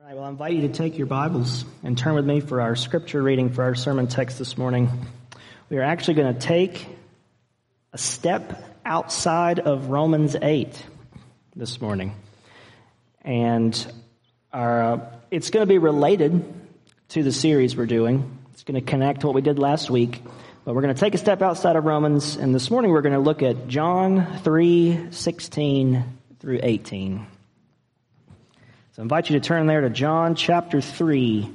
All right, well, I invite you to take your Bibles and turn with me for our scripture reading for our sermon text this morning. We are actually going to take a step outside of Romans 8 this morning. And our, uh, it's going to be related to the series we're doing. It's going to connect to what we did last week. But we're going to take a step outside of Romans, and this morning we're going to look at John 3 16 through 18. So I invite you to turn there to John chapter 3,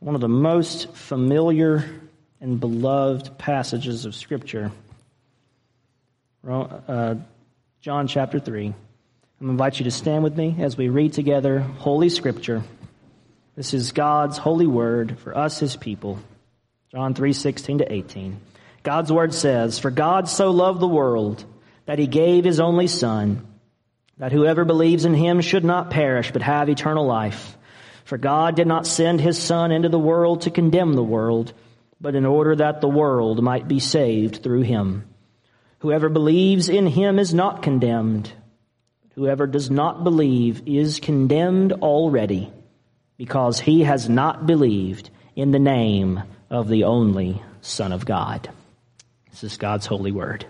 one of the most familiar and beloved passages of Scripture. Uh, John chapter 3. I'm going to invite you to stand with me as we read together Holy Scripture. This is God's holy word for us, his people. John 3 16 to 18. God's word says, For God so loved the world that he gave his only Son that whoever believes in him should not perish, but have eternal life. For God did not send his Son into the world to condemn the world, but in order that the world might be saved through him. Whoever believes in him is not condemned. Whoever does not believe is condemned already, because he has not believed in the name of the only Son of God. This is God's holy word.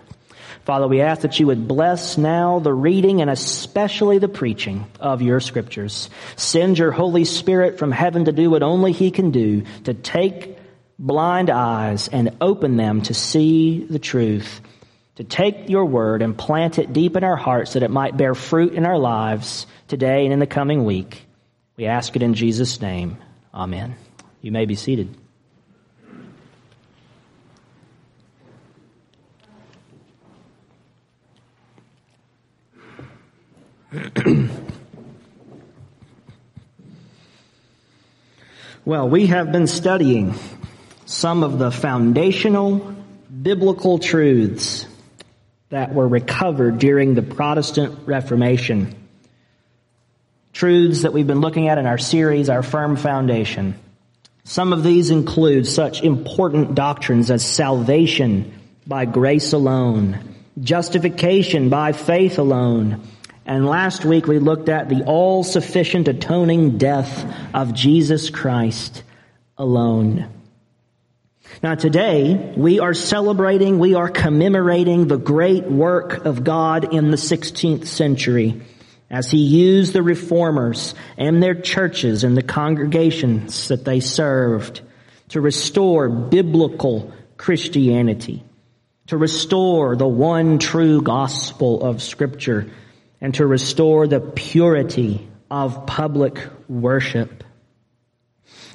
Father, we ask that you would bless now the reading and especially the preaching of your scriptures. Send your Holy Spirit from heaven to do what only he can do, to take blind eyes and open them to see the truth, to take your word and plant it deep in our hearts that it might bear fruit in our lives today and in the coming week. We ask it in Jesus' name. Amen. You may be seated. Well, we have been studying some of the foundational biblical truths that were recovered during the Protestant Reformation. Truths that we've been looking at in our series, Our Firm Foundation. Some of these include such important doctrines as salvation by grace alone, justification by faith alone, and last week we looked at the all sufficient atoning death of Jesus Christ alone. Now today we are celebrating, we are commemorating the great work of God in the 16th century as he used the reformers and their churches and the congregations that they served to restore biblical Christianity, to restore the one true gospel of scripture and to restore the purity of public worship.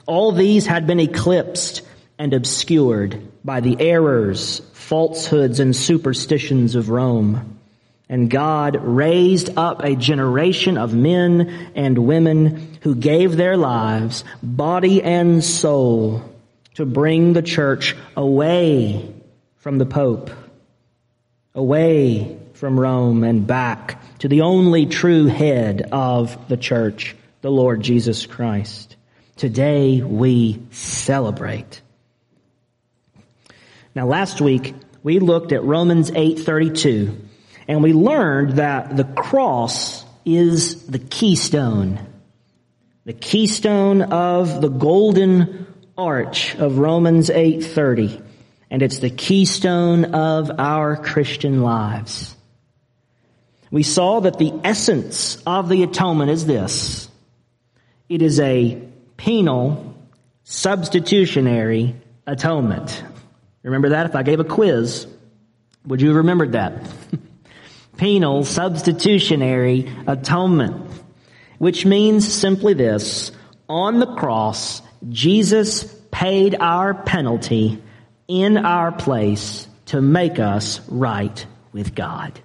All these had been eclipsed and obscured by the errors, falsehoods, and superstitions of Rome. And God raised up a generation of men and women who gave their lives, body and soul, to bring the church away from the Pope, away from Rome and back to the only true head of the church, the Lord Jesus Christ. Today we celebrate. Now last week we looked at Romans 8:32 and we learned that the cross is the keystone. The keystone of the golden arch of Romans 8:30 and it's the keystone of our Christian lives we saw that the essence of the atonement is this. It is a penal, substitutionary atonement. Remember that? If I gave a quiz, would you have remembered that? penal, substitutionary atonement. Which means simply this. On the cross, Jesus paid our penalty in our place to make us right with God.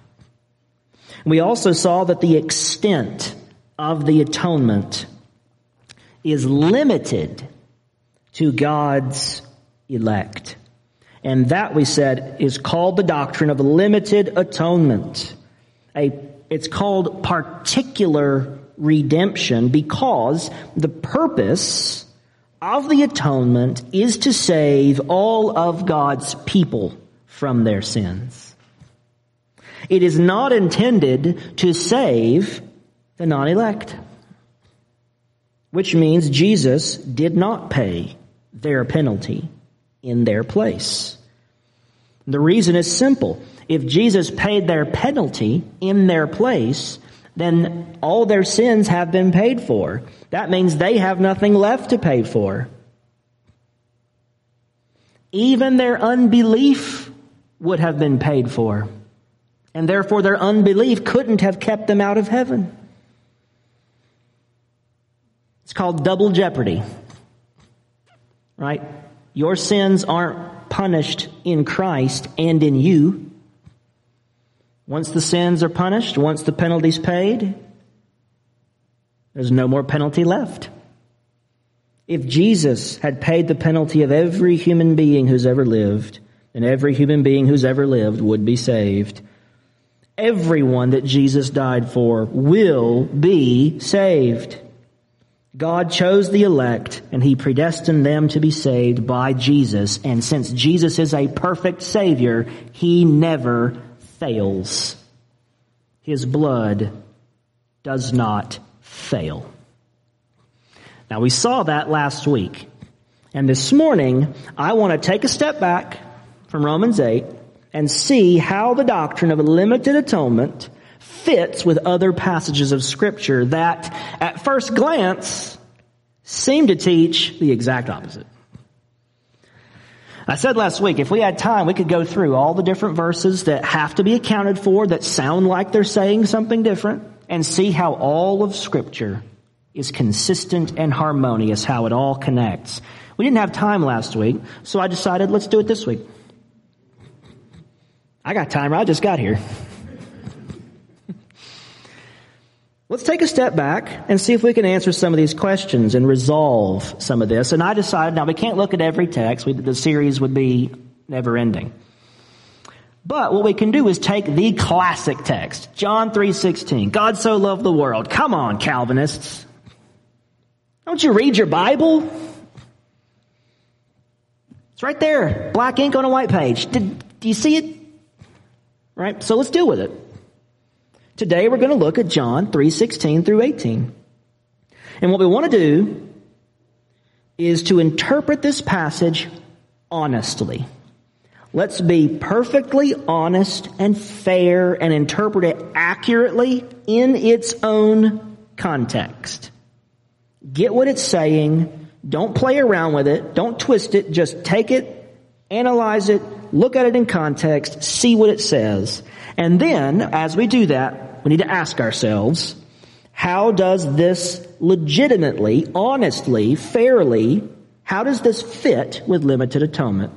We also saw that the extent of the atonement is limited to God's elect. And that we said is called the doctrine of limited atonement. A, it's called particular redemption because the purpose of the atonement is to save all of God's people from their sins. It is not intended to save the non-elect. which means Jesus did not pay their penalty in their place. The reason is simple. If Jesus paid their penalty in their place, then all their sins have been paid for. That means they have nothing left to pay for. Even their unbelief would have been paid for. And therefore their unbelief couldn't have kept them out of heaven. It's called double jeopardy. Right? Your sins aren't punished in Christ and in you. Once the sins are punished, once the penalty's paid, there's no more penalty left. If Jesus had paid the penalty of every human being who's ever lived, then every human being who's ever lived would be saved. Everyone that Jesus died for will be saved. God chose the elect and he predestined them to be saved by Jesus. And since Jesus is a perfect savior, he never fails. His blood does not fail. Now we saw that last week. And this morning, I want to take a step back from Romans 8 and see how the doctrine of a limited atonement fits with other passages of scripture that at first glance seem to teach the exact opposite. I said last week, if we had time, we could go through all the different verses that have to be accounted for that sound like they're saying something different and see how all of scripture is consistent and harmonious, how it all connects. We didn't have time last week, so I decided let's do it this week. I got time, I just got here. Let's take a step back and see if we can answer some of these questions and resolve some of this. And I decided, now we can't look at every text. We, the series would be never ending. But what we can do is take the classic text, John 3.16. God so loved the world. Come on, Calvinists. Don't you read your Bible? It's right there. Black ink on a white page. Did, do you see it? Right? So let's deal with it. Today we're going to look at John 3:16 through 18. And what we want to do is to interpret this passage honestly. Let's be perfectly honest and fair and interpret it accurately in its own context. Get what it's saying. Don't play around with it. Don't twist it. Just take it, analyze it, look at it in context, see what it says. And then, as we do that, we need to ask ourselves, how does this legitimately, honestly, fairly, how does this fit with limited atonement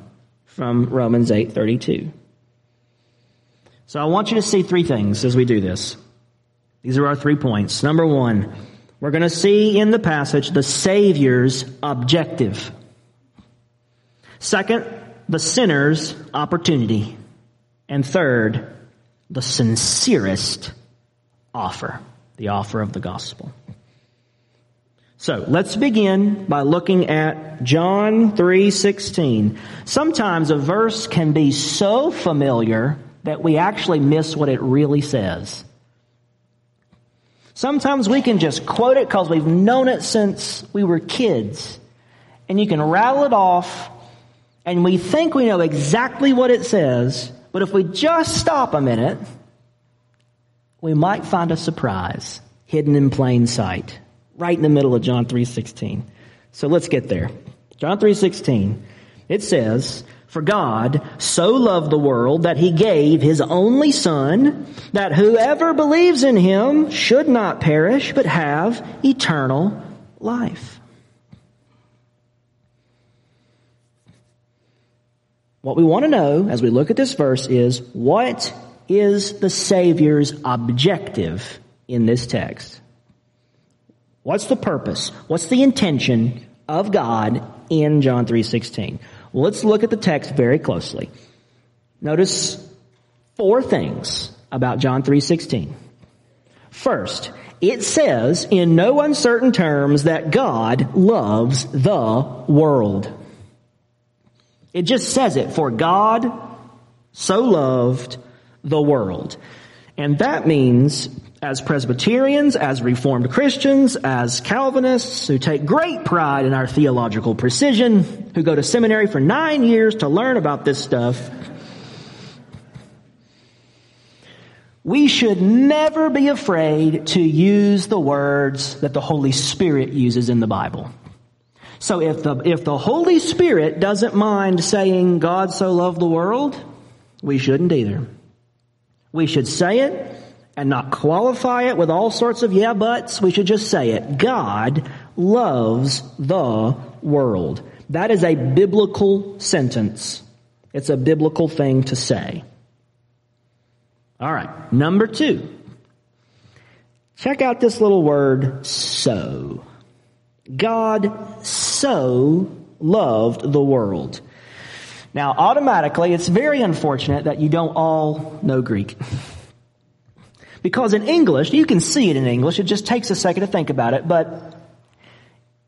from Romans 8:32? So I want you to see three things as we do this. These are our three points. Number 1, we're going to see in the passage the Savior's objective. Second, the sinner's opportunity. And third, the sincerest offer, the offer of the gospel. So let's begin by looking at John 3:16. Sometimes a verse can be so familiar that we actually miss what it really says. Sometimes we can just quote it because we've known it since we were kids. And you can rattle it off and we think we know exactly what it says, but if we just stop a minute, we might find a surprise hidden in plain sight, right in the middle of John 3:16. So let's get there. John 3:16. It says, "For God so loved the world that he gave his only son that whoever believes in him should not perish but have eternal life." What we want to know as we look at this verse is what is the Savior's objective in this text? What's the purpose? What's the intention of God in John 3:16? Well, let's look at the text very closely. Notice four things about John 3:16. First, it says in no uncertain terms that God loves the world. It just says it, for God so loved the world. And that means as Presbyterians, as Reformed Christians, as Calvinists who take great pride in our theological precision, who go to seminary for nine years to learn about this stuff, we should never be afraid to use the words that the Holy Spirit uses in the Bible. So if the, if the Holy Spirit doesn't mind saying God so loved the world, we shouldn't either. We should say it and not qualify it with all sorts of yeah buts. We should just say it. God loves the world. That is a biblical sentence. It's a biblical thing to say. All right. Number two. Check out this little word, so. God so loved the world. Now, automatically, it's very unfortunate that you don't all know Greek. Because in English, you can see it in English, it just takes a second to think about it, but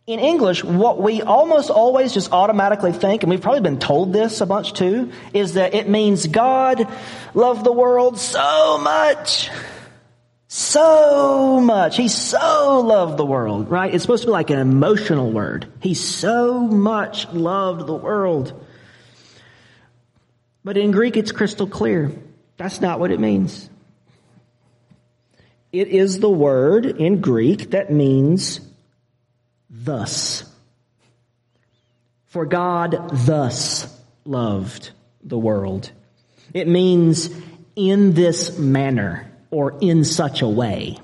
in English, what we almost always just automatically think, and we've probably been told this a bunch too, is that it means God loved the world so much. So much. He so loved the world, right? It's supposed to be like an emotional word. He so much loved the world. But in Greek, it's crystal clear. That's not what it means. It is the word in Greek that means thus. For God thus loved the world. It means in this manner or in such a way.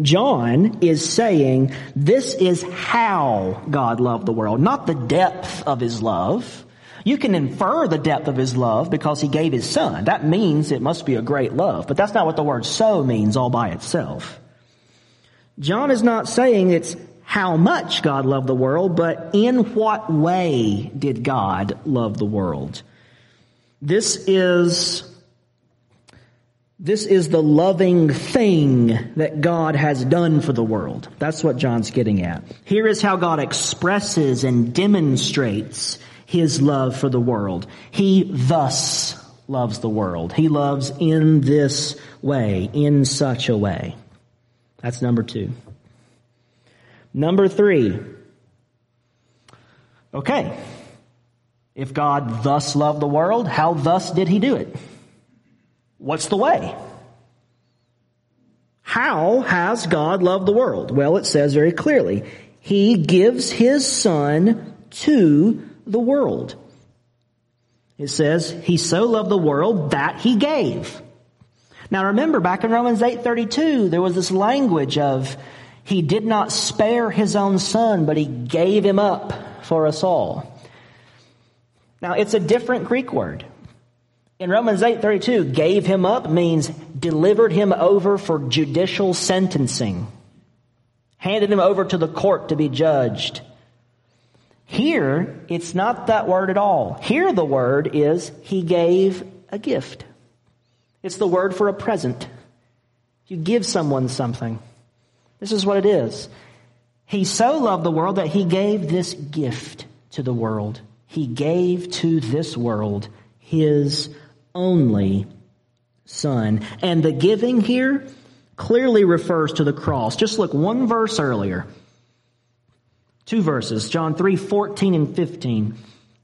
John is saying this is how God loved the world, not the depth of his love, you can infer the depth of his love because he gave his son. That means it must be a great love, but that's not what the word so means all by itself. John is not saying it's how much God loved the world, but in what way did God love the world? This is this is the loving thing that God has done for the world. That's what John's getting at. Here is how God expresses and demonstrates his love for the world. He thus loves the world. He loves in this way, in such a way. That's number two. Number three. Okay. If God thus loved the world, how thus did he do it? What's the way? How has God loved the world? Well, it says very clearly, He gives His Son to the world. It says, He so loved the world that He gave. Now remember, back in Romans 8.32, there was this language of, He did not spare His own Son, but He gave Him up for us all. Now it's a different Greek word. In Romans 8.32, gave Him up means delivered Him over for judicial sentencing. Handed Him over to the court to be judged. Here, it's not that word at all. Here, the word is, He gave a gift. It's the word for a present. You give someone something. This is what it is. He so loved the world that He gave this gift to the world. He gave to this world His only Son. And the giving here clearly refers to the cross. Just look one verse earlier. Two verses, John 3, 14 and 15.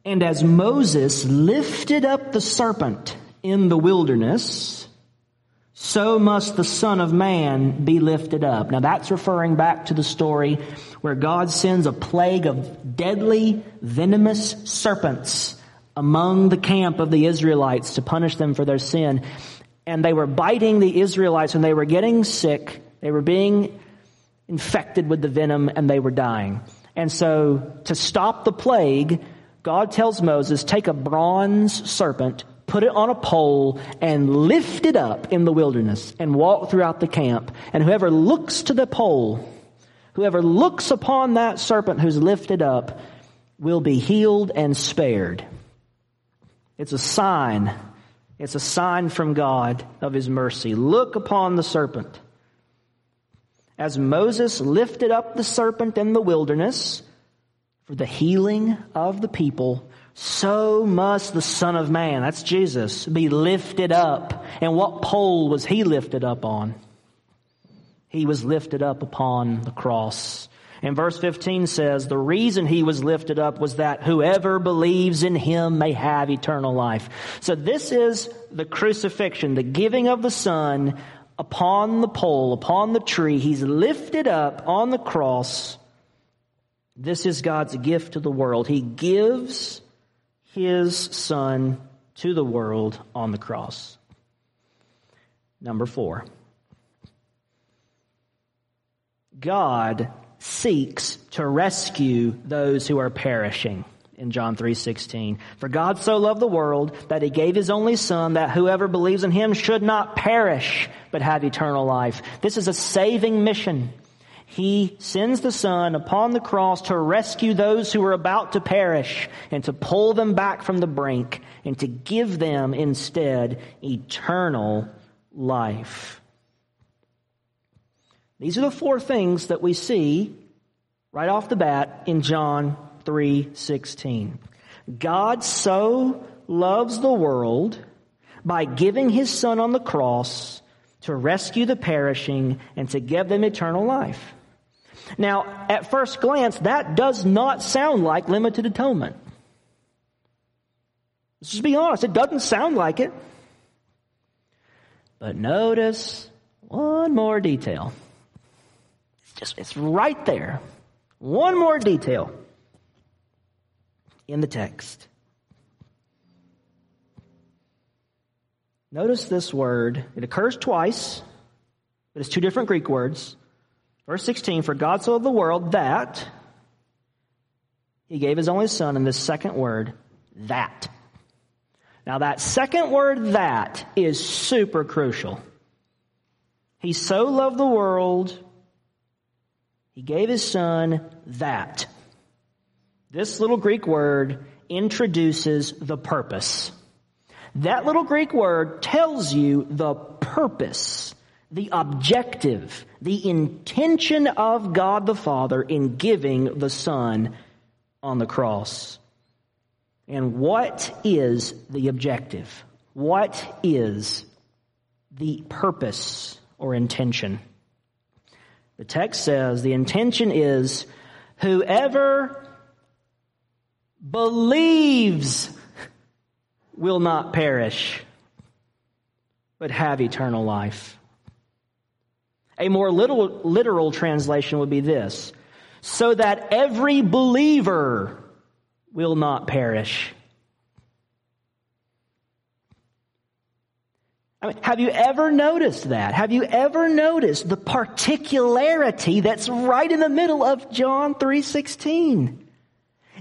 And as Moses lifted up the serpent in the wilderness, so must the Son of Man be lifted up. Now that's referring back to the story where God sends a plague of deadly, venomous serpents among the camp of the Israelites to punish them for their sin. And they were biting the Israelites and they were getting sick. They were being infected with the venom and they were dying. And so to stop the plague, God tells Moses, take a bronze serpent, put it on a pole, and lift it up in the wilderness and walk throughout the camp. And whoever looks to the pole, whoever looks upon that serpent who's lifted up, will be healed and spared. It's a sign. It's a sign from God of His mercy. Look upon the serpent. As Moses lifted up the serpent in the wilderness for the healing of the people, so must the Son of Man, that's Jesus, be lifted up. And what pole was he lifted up on? he was lifted up upon the cross. And verse 15 says, the reason he was lifted up was that whoever believes in him may have eternal life. So this is the crucifixion, the giving of the Son upon the pole, upon the tree. He's lifted up on the cross. This is God's gift to the world. He gives his Son to the world on the cross. Number four. God seeks to rescue those who are perishing in John 3:16. For God so loved the world that he gave his only son that whoever believes in him should not perish but have eternal life. This is a saving mission. He sends the son upon the cross to rescue those who are about to perish and to pull them back from the brink and to give them instead eternal life. These are the four things that we see right off the bat in John 3:16. God so loves the world by giving his son on the cross to rescue the perishing and to give them eternal life. Now, at first glance, that does not sound like limited atonement. Let's just be honest, it doesn't sound like it. But notice one more detail. Just, it's right there. One more detail in the text. Notice this word. It occurs twice, but it's two different Greek words. Verse 16, for God so loved the world that he gave his only son, and this second word, that. Now that second word, that, is super crucial. He so loved the world he gave his son that. This little Greek word introduces the purpose. That little Greek word tells you the purpose, the objective, the intention of God the Father in giving the Son on the cross. And what is the objective? What is the purpose or intention? The text says the intention is whoever believes will not perish, but have eternal life. A more literal, literal translation would be this so that every believer will not perish, I mean, have you ever noticed that? Have you ever noticed the particularity that's right in the middle of John 3:16?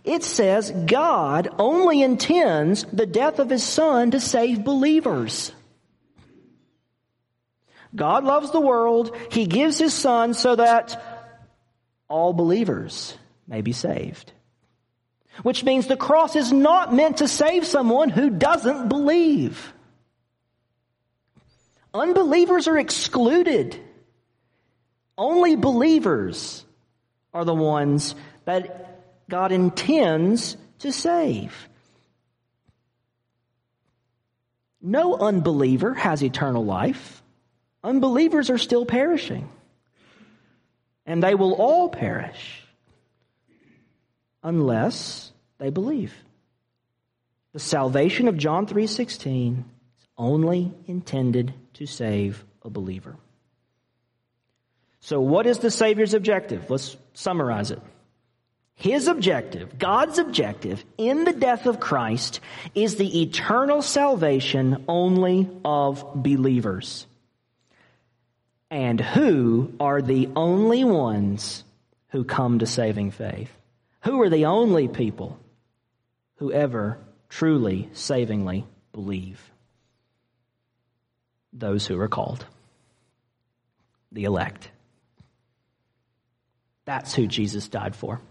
It says God only intends the death of his son to save believers. God loves the world. He gives his son so that all believers may be saved. Which means the cross is not meant to save someone who doesn't believe. Unbelievers are excluded. Only believers are the ones that God intends to save. No unbeliever has eternal life. Unbelievers are still perishing. And they will all perish unless they believe. The salvation of John 3:16 is only intended to save a believer. So, what is the Savior's objective? Let's summarize it. His objective, God's objective in the death of Christ is the eternal salvation only of believers. And who are the only ones who come to saving faith? Who are the only people who ever truly, savingly believe? Those who are called, the elect. That's who Jesus died for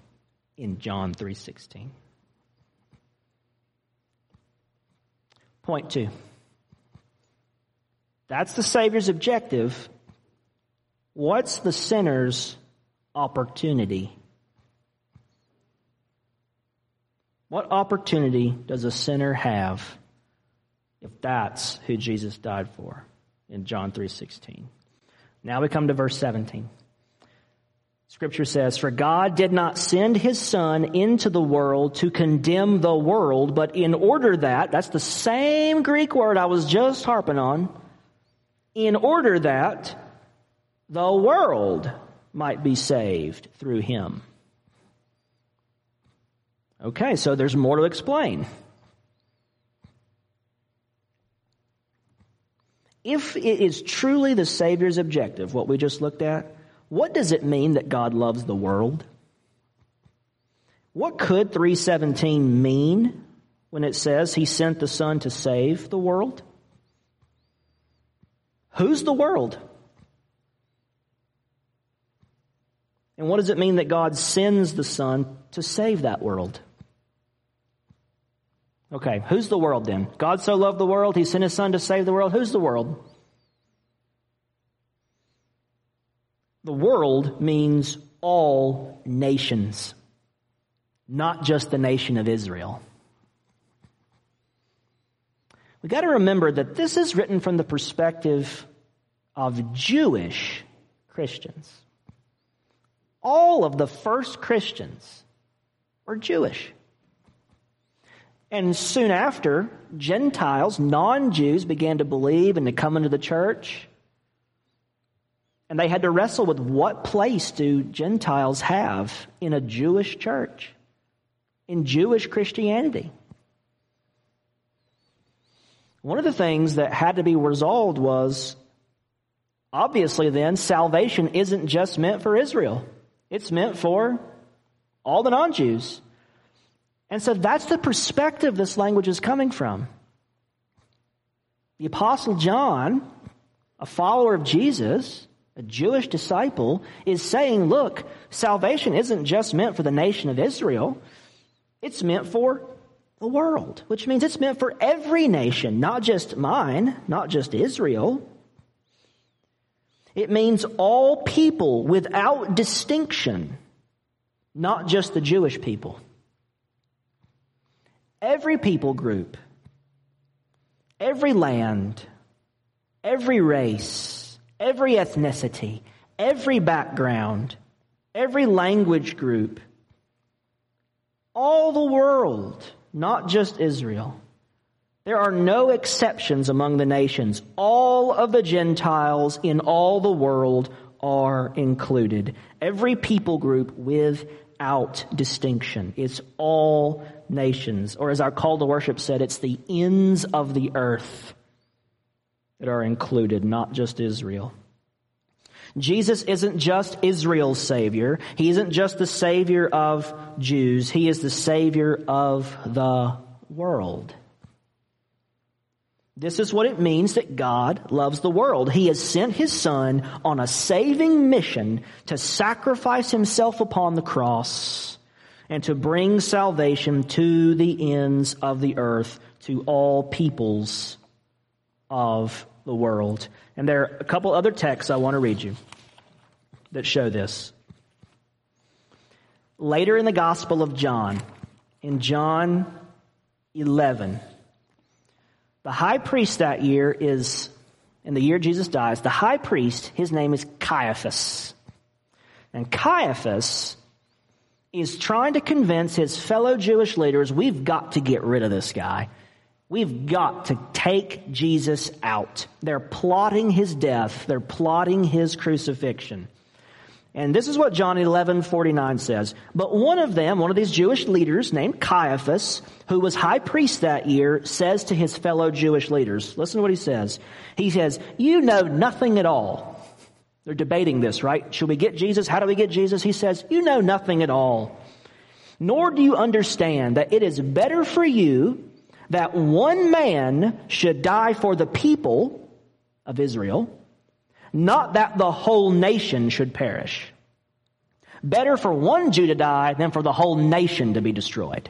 in John 3:16. Point 2. That's the Savior's objective. What's the sinner's opportunity? What opportunity does a sinner have if that's who Jesus died for in John 3:16. Now we come to verse 17. Scripture says, For God did not send his Son into the world to condemn the world, but in order that, that's the same Greek word I was just harping on, in order that the world might be saved through him. Okay, so there's more to explain. If it is truly the Savior's objective, what we just looked at, what does it mean that God loves the world? What could 317 mean when it says he sent the Son to save the world? Who's the world? And what does it mean that God sends the Son to save that world? Okay, who's the world then? God so loved the world, he sent his Son to save the world. Who's the world? The world means all nations, not just the nation of Israel. We got to remember that this is written from the perspective of Jewish Christians. All of the first Christians were Jewish. And soon after, Gentiles, non Jews, began to believe and to come into the church. And they had to wrestle with what place do Gentiles have in a Jewish church, in Jewish Christianity. One of the things that had to be resolved was obviously then salvation isn't just meant for Israel. It's meant for all the non-Jews. And so that's the perspective this language is coming from. The apostle John, a follower of Jesus, a Jewish disciple, is saying, look, salvation isn't just meant for the nation of Israel, it's meant for the world, which means it's meant for every nation, not just mine, not just Israel. It means all people without distinction, not just the Jewish people. Every people group, every land, every race, every ethnicity, every background, every language group, all the world, not just Israel. There are no exceptions among the nations. All of the Gentiles in all the world are included. Every people group without distinction. It's all nations. Or as our call to worship said, it's the ends of the earth that are included, not just Israel. Jesus isn't just Israel's Savior. He isn't just the Savior of Jews. He is the Savior of the world. This is what it means that God loves the world. He has sent His Son on a saving mission to sacrifice Himself upon the cross and to bring salvation to the ends of the earth, to all peoples of the world. And there are a couple other texts I want to read you that show this. Later in the Gospel of John, in John 11, the high priest that year is, in the year Jesus dies, the high priest, his name is Caiaphas. And Caiaphas is trying to convince his fellow Jewish leaders, we've got to get rid of this guy. We've got to take Jesus out. They're plotting his death. They're plotting his crucifixion. And this is what John 11, 49 says. But one of them, one of these Jewish leaders named Caiaphas, who was high priest that year, says to his fellow Jewish leaders, listen to what he says. He says, you know nothing at all. They're debating this, right? Should we get Jesus? How do we get Jesus? He says, you know nothing at all. Nor do you understand that it is better for you that one man should die for the people of Israel, not that the whole nation should perish. Better for one Jew to die than for the whole nation to be destroyed.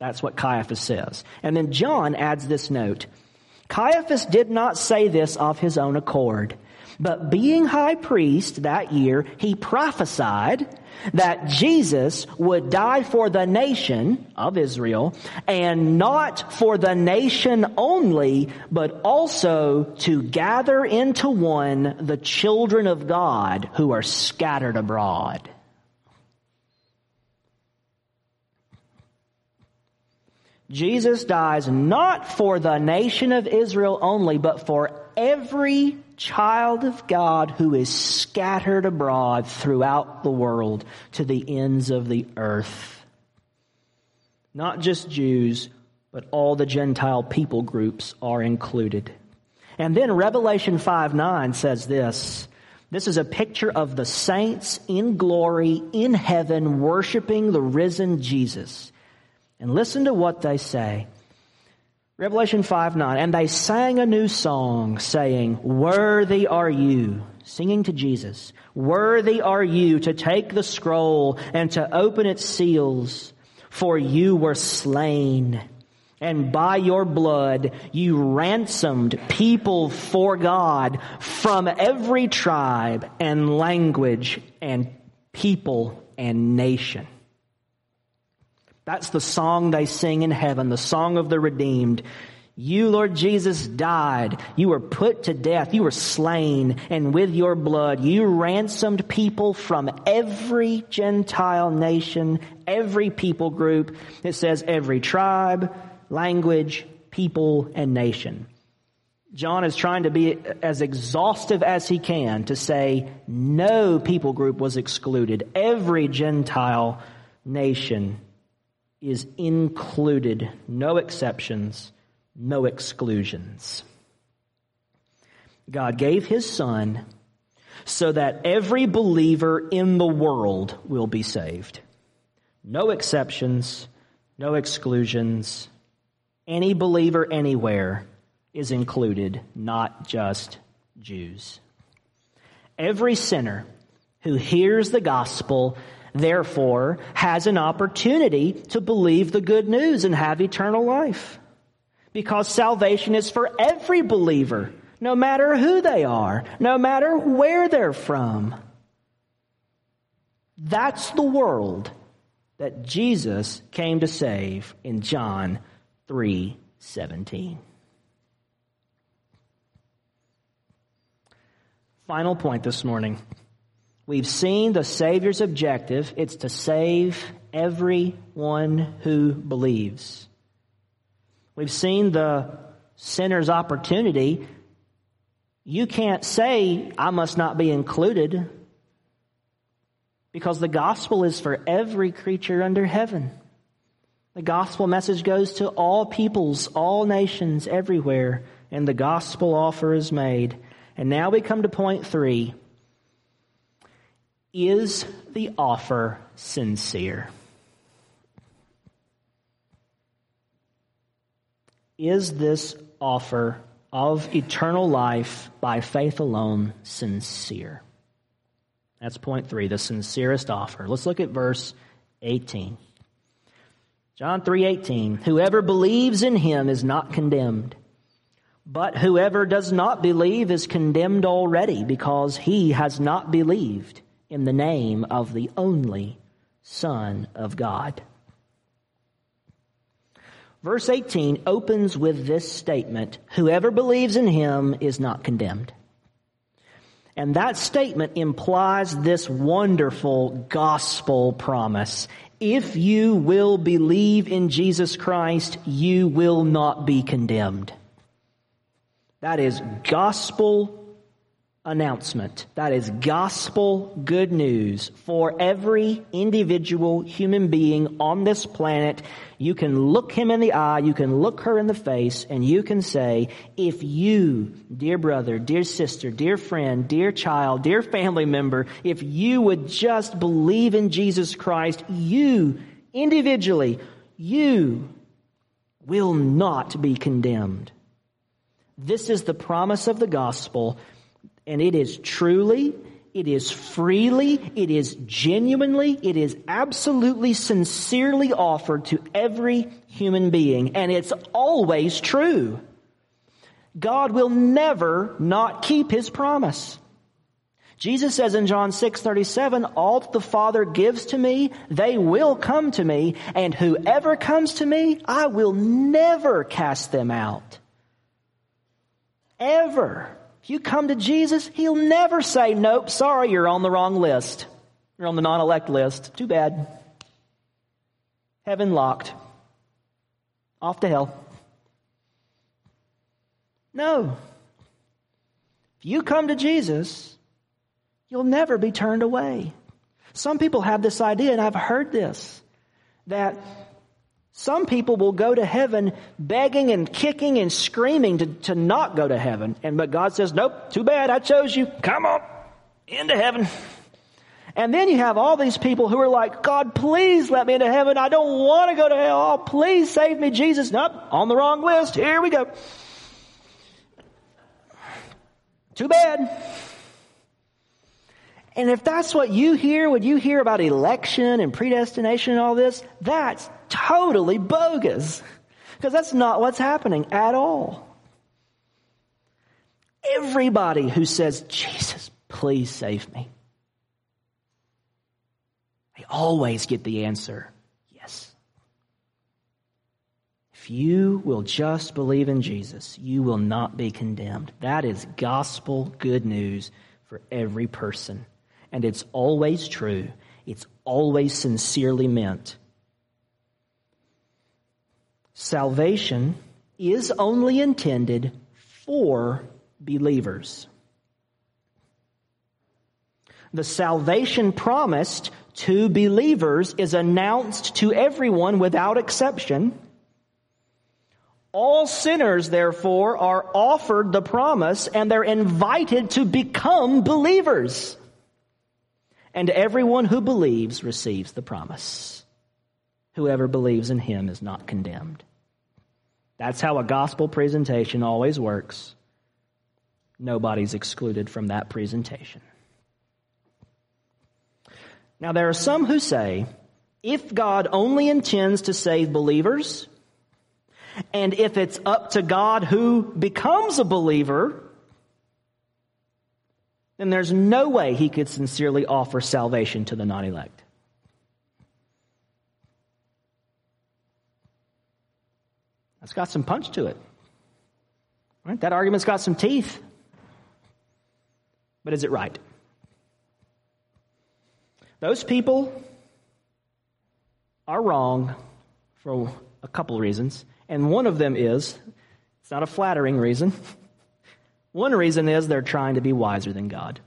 That's what Caiaphas says. And then John adds this note. Caiaphas did not say this of his own accord. But being high priest that year, he prophesied that Jesus would die for the nation of Israel and not for the nation only, but also to gather into one the children of God who are scattered abroad. Jesus dies not for the nation of Israel only, but for every child of God who is scattered abroad throughout the world to the ends of the earth. Not just Jews, but all the Gentile people groups are included. And then Revelation 5 9 says this. This is a picture of the saints in glory in heaven worshiping the risen Jesus. And listen to what they say. Revelation 5 9. And they sang a new song, saying, Worthy are you, singing to Jesus, worthy are you to take the scroll and to open its seals, for you were slain. And by your blood you ransomed people for God from every tribe and language and people and nation. That's the song they sing in heaven, the song of the redeemed. You, Lord Jesus, died. You were put to death. You were slain. And with your blood, you ransomed people from every Gentile nation, every people group. It says every tribe, language, people, and nation. John is trying to be as exhaustive as he can to say no people group was excluded. Every Gentile nation is included, no exceptions, no exclusions. God gave his son so that every believer in the world will be saved. No exceptions, no exclusions. Any believer anywhere is included, not just Jews. Every sinner who hears the gospel therefore, has an opportunity to believe the good news and have eternal life. Because salvation is for every believer, no matter who they are, no matter where they're from. That's the world that Jesus came to save in John 3 17. Final point this morning. We've seen the Savior's objective. It's to save everyone who believes. We've seen the sinner's opportunity. You can't say, I must not be included because the gospel is for every creature under heaven. The gospel message goes to all peoples, all nations, everywhere, and the gospel offer is made. And now we come to point three. Is the offer sincere? Is this offer of eternal life by faith alone sincere? That's point three, the sincerest offer. Let's look at verse 18. John 3:18 Whoever believes in him is not condemned but whoever does not believe is condemned already because he has not believed in the name of the only Son of God. Verse 18 opens with this statement Whoever believes in him is not condemned. And that statement implies this wonderful gospel promise. If you will believe in Jesus Christ, you will not be condemned. That is gospel announcement. That is gospel good news for every individual human being on this planet. You can look him in the eye, you can look her in the face, and you can say, if you, dear brother, dear sister, dear friend, dear child, dear family member, if you would just believe in Jesus Christ, you, individually, you will not be condemned. This is the promise of the gospel and it is truly, it is freely, it is genuinely, it is absolutely sincerely offered to every human being. And it's always true. God will never not keep his promise. Jesus says in John 6:37, all that the Father gives to me, they will come to me, and whoever comes to me, I will never cast them out. Ever. You come to Jesus, he'll never say, "Nope, sorry, you're on the wrong list. You're on the non-elect list. Too bad." Heaven locked. Off to hell. No. If you come to Jesus, You'll never be turned away. Some people have this idea, and I've heard this, that some people will go to heaven begging and kicking and screaming to, to not go to heaven. And but God says, Nope, too bad, I chose you. Come on into heaven. And then you have all these people who are like, God, please let me into heaven. I don't want to go to hell. Oh, please save me, Jesus. Nope, on the wrong list. Here we go. Too bad. And if that's what you hear when you hear about election and predestination and all this, that's totally bogus. Because that's not what's happening at all. Everybody who says, Jesus, please save me, they always get the answer, yes. If you will just believe in Jesus, you will not be condemned. That is gospel good news for every person and it's always true. It's always sincerely meant. Salvation is only intended for believers. The salvation promised to believers is announced to everyone without exception. All sinners, therefore, are offered the promise and they're invited to become believers and everyone who believes receives the promise. Whoever believes in him is not condemned. That's how a gospel presentation always works. Nobody's excluded from that presentation. Now, there are some who say if God only intends to save believers, and if it's up to God who becomes a believer, then there's no way he could sincerely offer salvation to the non elect. That's got some punch to it. Right? That argument's got some teeth. But is it right? Those people are wrong for a couple reasons. And one of them is it's not a flattering reason. One reason is they're trying to be wiser than God.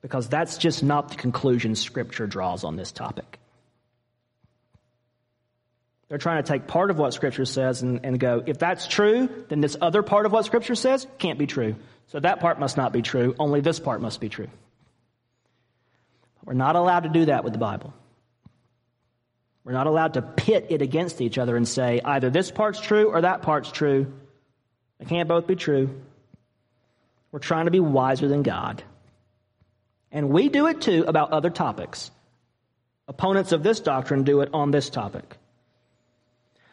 Because that's just not the conclusion Scripture draws on this topic. They're trying to take part of what Scripture says and, and go, if that's true, then this other part of what Scripture says can't be true. So that part must not be true. Only this part must be true. We're not allowed to do that with the Bible. We're not allowed to pit it against each other and say either this part's true or that part's true. They can't both be true. We're trying to be wiser than God. And we do it too about other topics. Opponents of this doctrine do it on this topic.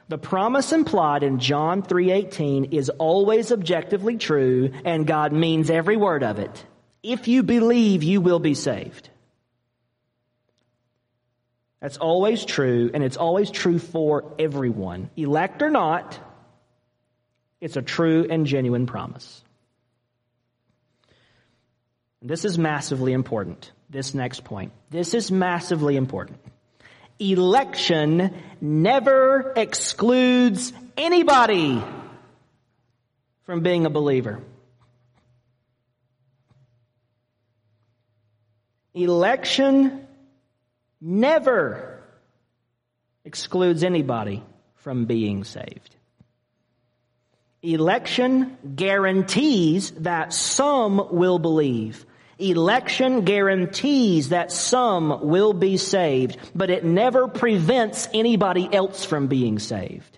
The promise implied in John 3:18 is always objectively true and God means every word of it. If you believe, you will be saved. That's always true, and it's always true for everyone. Elect or not, it's a true and genuine promise. This is massively important. This next point. This is massively important. Election never excludes anybody from being a believer. Election never excludes anybody from being saved. Election guarantees that some will believe. Election guarantees that some will be saved, but it never prevents anybody else from being saved.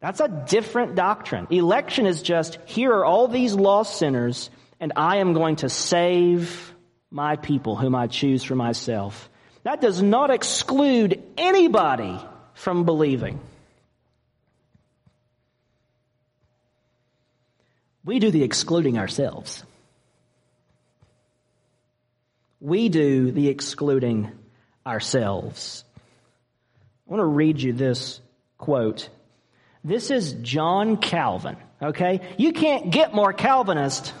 That's a different doctrine. Election is just, here are all these lost sinners, and I am going to save my people whom I choose for myself. That does not exclude anybody from believing. we do the excluding ourselves. We do the excluding ourselves. I want to read you this quote. This is John Calvin, okay? You can't get more Calvinist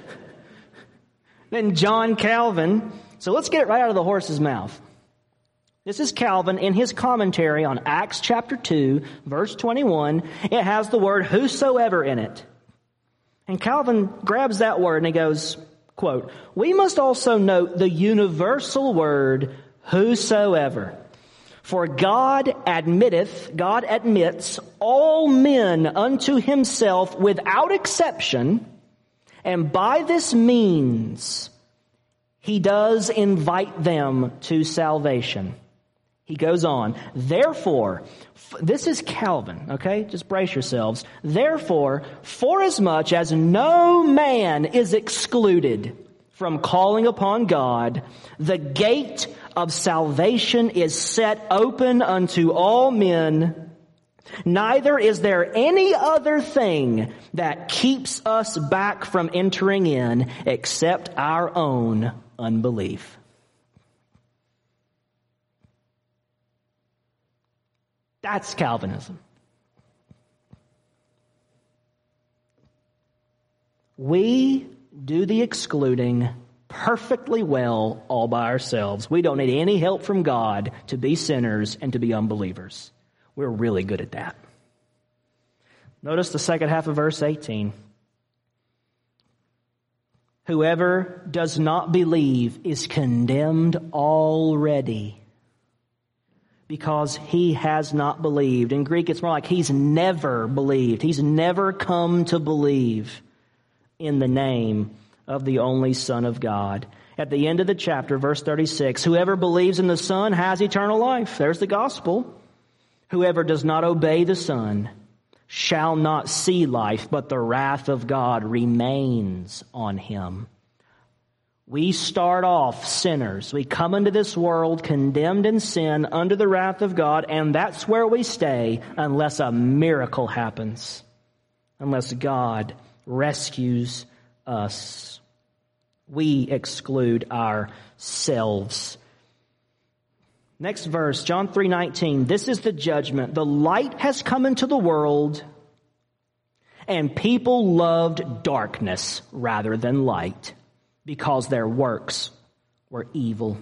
than John Calvin. So let's get it right out of the horse's mouth. This is Calvin in his commentary on Acts chapter 2, verse 21. It has the word whosoever in it. And Calvin grabs that word and he goes, quote, We must also note the universal word whosoever. For God admitteth, God admits all men unto himself without exception, and by this means he does invite them to salvation. He goes on, therefore, this is Calvin, okay? Just brace yourselves. Therefore, forasmuch as no man is excluded from calling upon God, the gate of salvation is set open unto all men. Neither is there any other thing that keeps us back from entering in except our own unbelief. That's Calvinism. We do the excluding perfectly well all by ourselves. We don't need any help from God to be sinners and to be unbelievers. We're really good at that. Notice the second half of verse 18. Whoever does not believe is condemned already because he has not believed. In Greek, it's more like he's never believed. He's never come to believe in the name of the only Son of God. At the end of the chapter, verse 36, whoever believes in the Son has eternal life. There's the gospel. Whoever does not obey the Son shall not see life, but the wrath of God remains on him. We start off sinners. We come into this world condemned in sin under the wrath of God, and that's where we stay unless a miracle happens, unless God rescues us we exclude ourselves. Next verse, John 3:19. This is the judgment. The light has come into the world, and people loved darkness rather than light because their works were evil.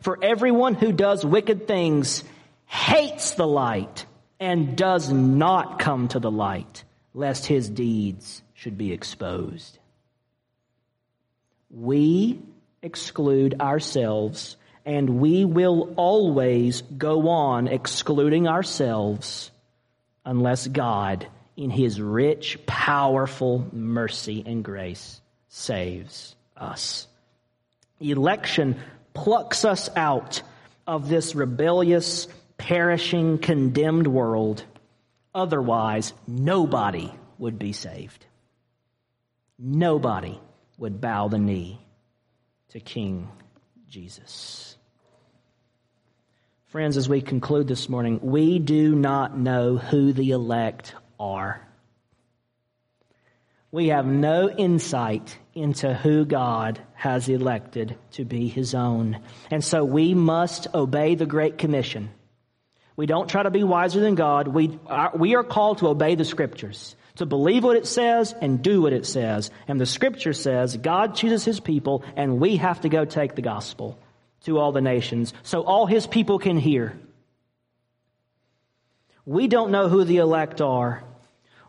For everyone who does wicked things hates the light and does not come to the light lest his deeds should be exposed we exclude ourselves and we will always go on excluding ourselves unless God, in His rich, powerful mercy and grace, saves us. Election plucks us out of this rebellious, perishing, condemned world. Otherwise, nobody would be saved. Nobody would bow the knee to King Jesus. Friends, as we conclude this morning, we do not know who the elect are. We have no insight into who God has elected to be his own. And so we must obey the Great Commission. We don't try to be wiser than God. We are, we are called to obey the scriptures to believe what it says and do what it says. And the scripture says God chooses his people and we have to go take the gospel to all the nations so all his people can hear. We don't know who the elect are.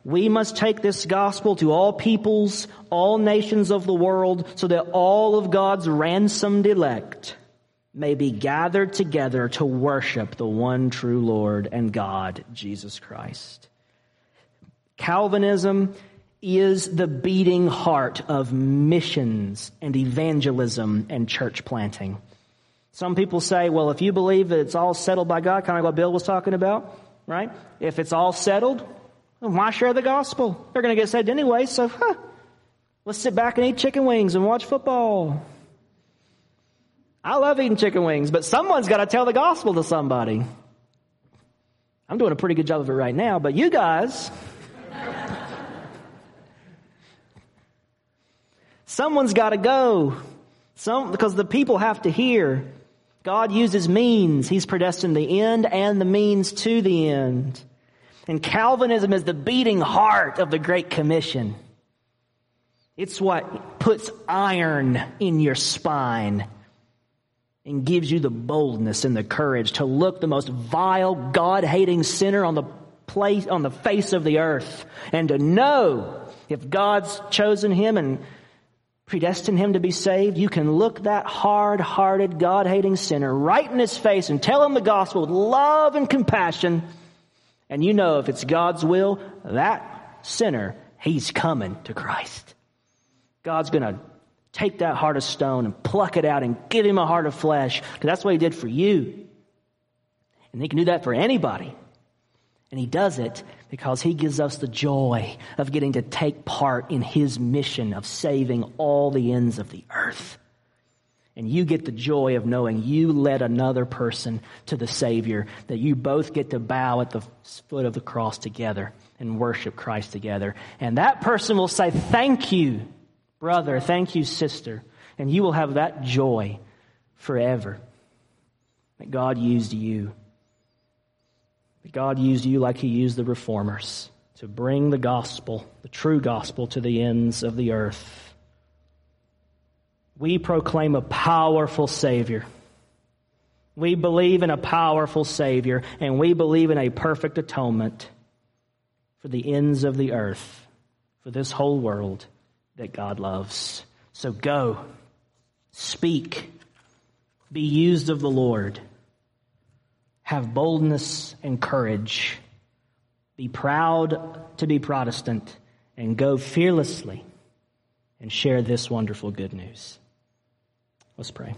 We must take this gospel to all peoples, all nations of the world, so that all of God's ransomed elect may be gathered together to worship the one true Lord and God, Jesus Christ. Calvinism is the beating heart of missions and evangelism and church planting. Some people say, well, if you believe that it's all settled by God, kind of what Bill was talking about, right? If it's all settled, why share the gospel? They're going to get saved anyway, so huh, let's sit back and eat chicken wings and watch football. I love eating chicken wings, but someone's got to tell the gospel to somebody. I'm doing a pretty good job of it right now, but you guys, Someone's got to go. Some, because the people have to hear. God uses means. He's predestined the end and the means to the end. And Calvinism is the beating heart of the Great Commission. It's what puts iron in your spine and gives you the boldness and the courage to look the most vile, God-hating sinner on the place, on the face of the earth and to know if God's chosen him and predestined him to be saved, you can look that hard-hearted, God-hating sinner right in his face and tell him the gospel with love and compassion. And you know if it's God's will, that sinner, he's coming to Christ. God's gonna take that heart of stone and pluck it out and give him a heart of flesh, because that's what he did for you. And he can do that for anybody. And he does it because he gives us the joy of getting to take part in his mission of saving all the ends of the earth. And you get the joy of knowing you led another person to the Savior, that you both get to bow at the foot of the cross together and worship Christ together. And that person will say, Thank you, brother. Thank you, sister. And you will have that joy forever that God used you that God used you like He used the reformers to bring the gospel, the true gospel, to the ends of the earth. We proclaim a powerful Savior. We believe in a powerful Savior, and we believe in a perfect atonement for the ends of the earth, for this whole world that God loves. So go, speak, be used of the Lord have boldness and courage. Be proud to be Protestant and go fearlessly and share this wonderful good news. Let's pray.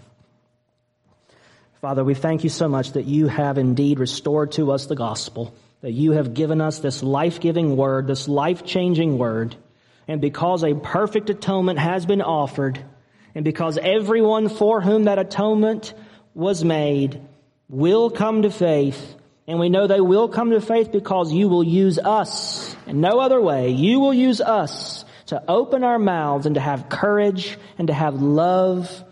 Father, we thank you so much that you have indeed restored to us the gospel, that you have given us this life-giving word, this life-changing word. And because a perfect atonement has been offered, and because everyone for whom that atonement was made will come to faith, and we know they will come to faith because you will use us, and no other way. You will use us to open our mouths and to have courage and to have love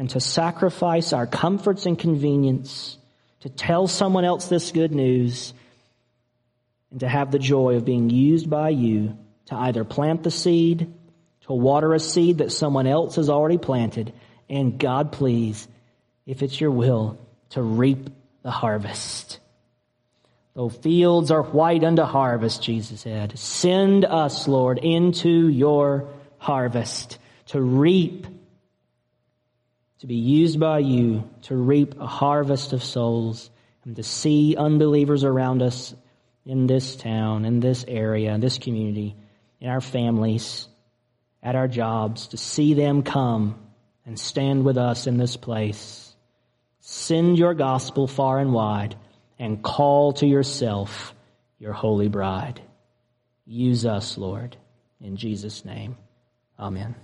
and to sacrifice our comforts and convenience to tell someone else this good news and to have the joy of being used by you to either plant the seed, to water a seed that someone else has already planted, and God please, if it's your will, to reap the harvest. Though fields are white unto harvest, Jesus said, send us, Lord, into your harvest to reap, to be used by you to reap a harvest of souls and to see unbelievers around us in this town, in this area, in this community, in our families, at our jobs, to see them come and stand with us in this place Send your gospel far and wide and call to yourself your holy bride. Use us, Lord. In Jesus' name, amen.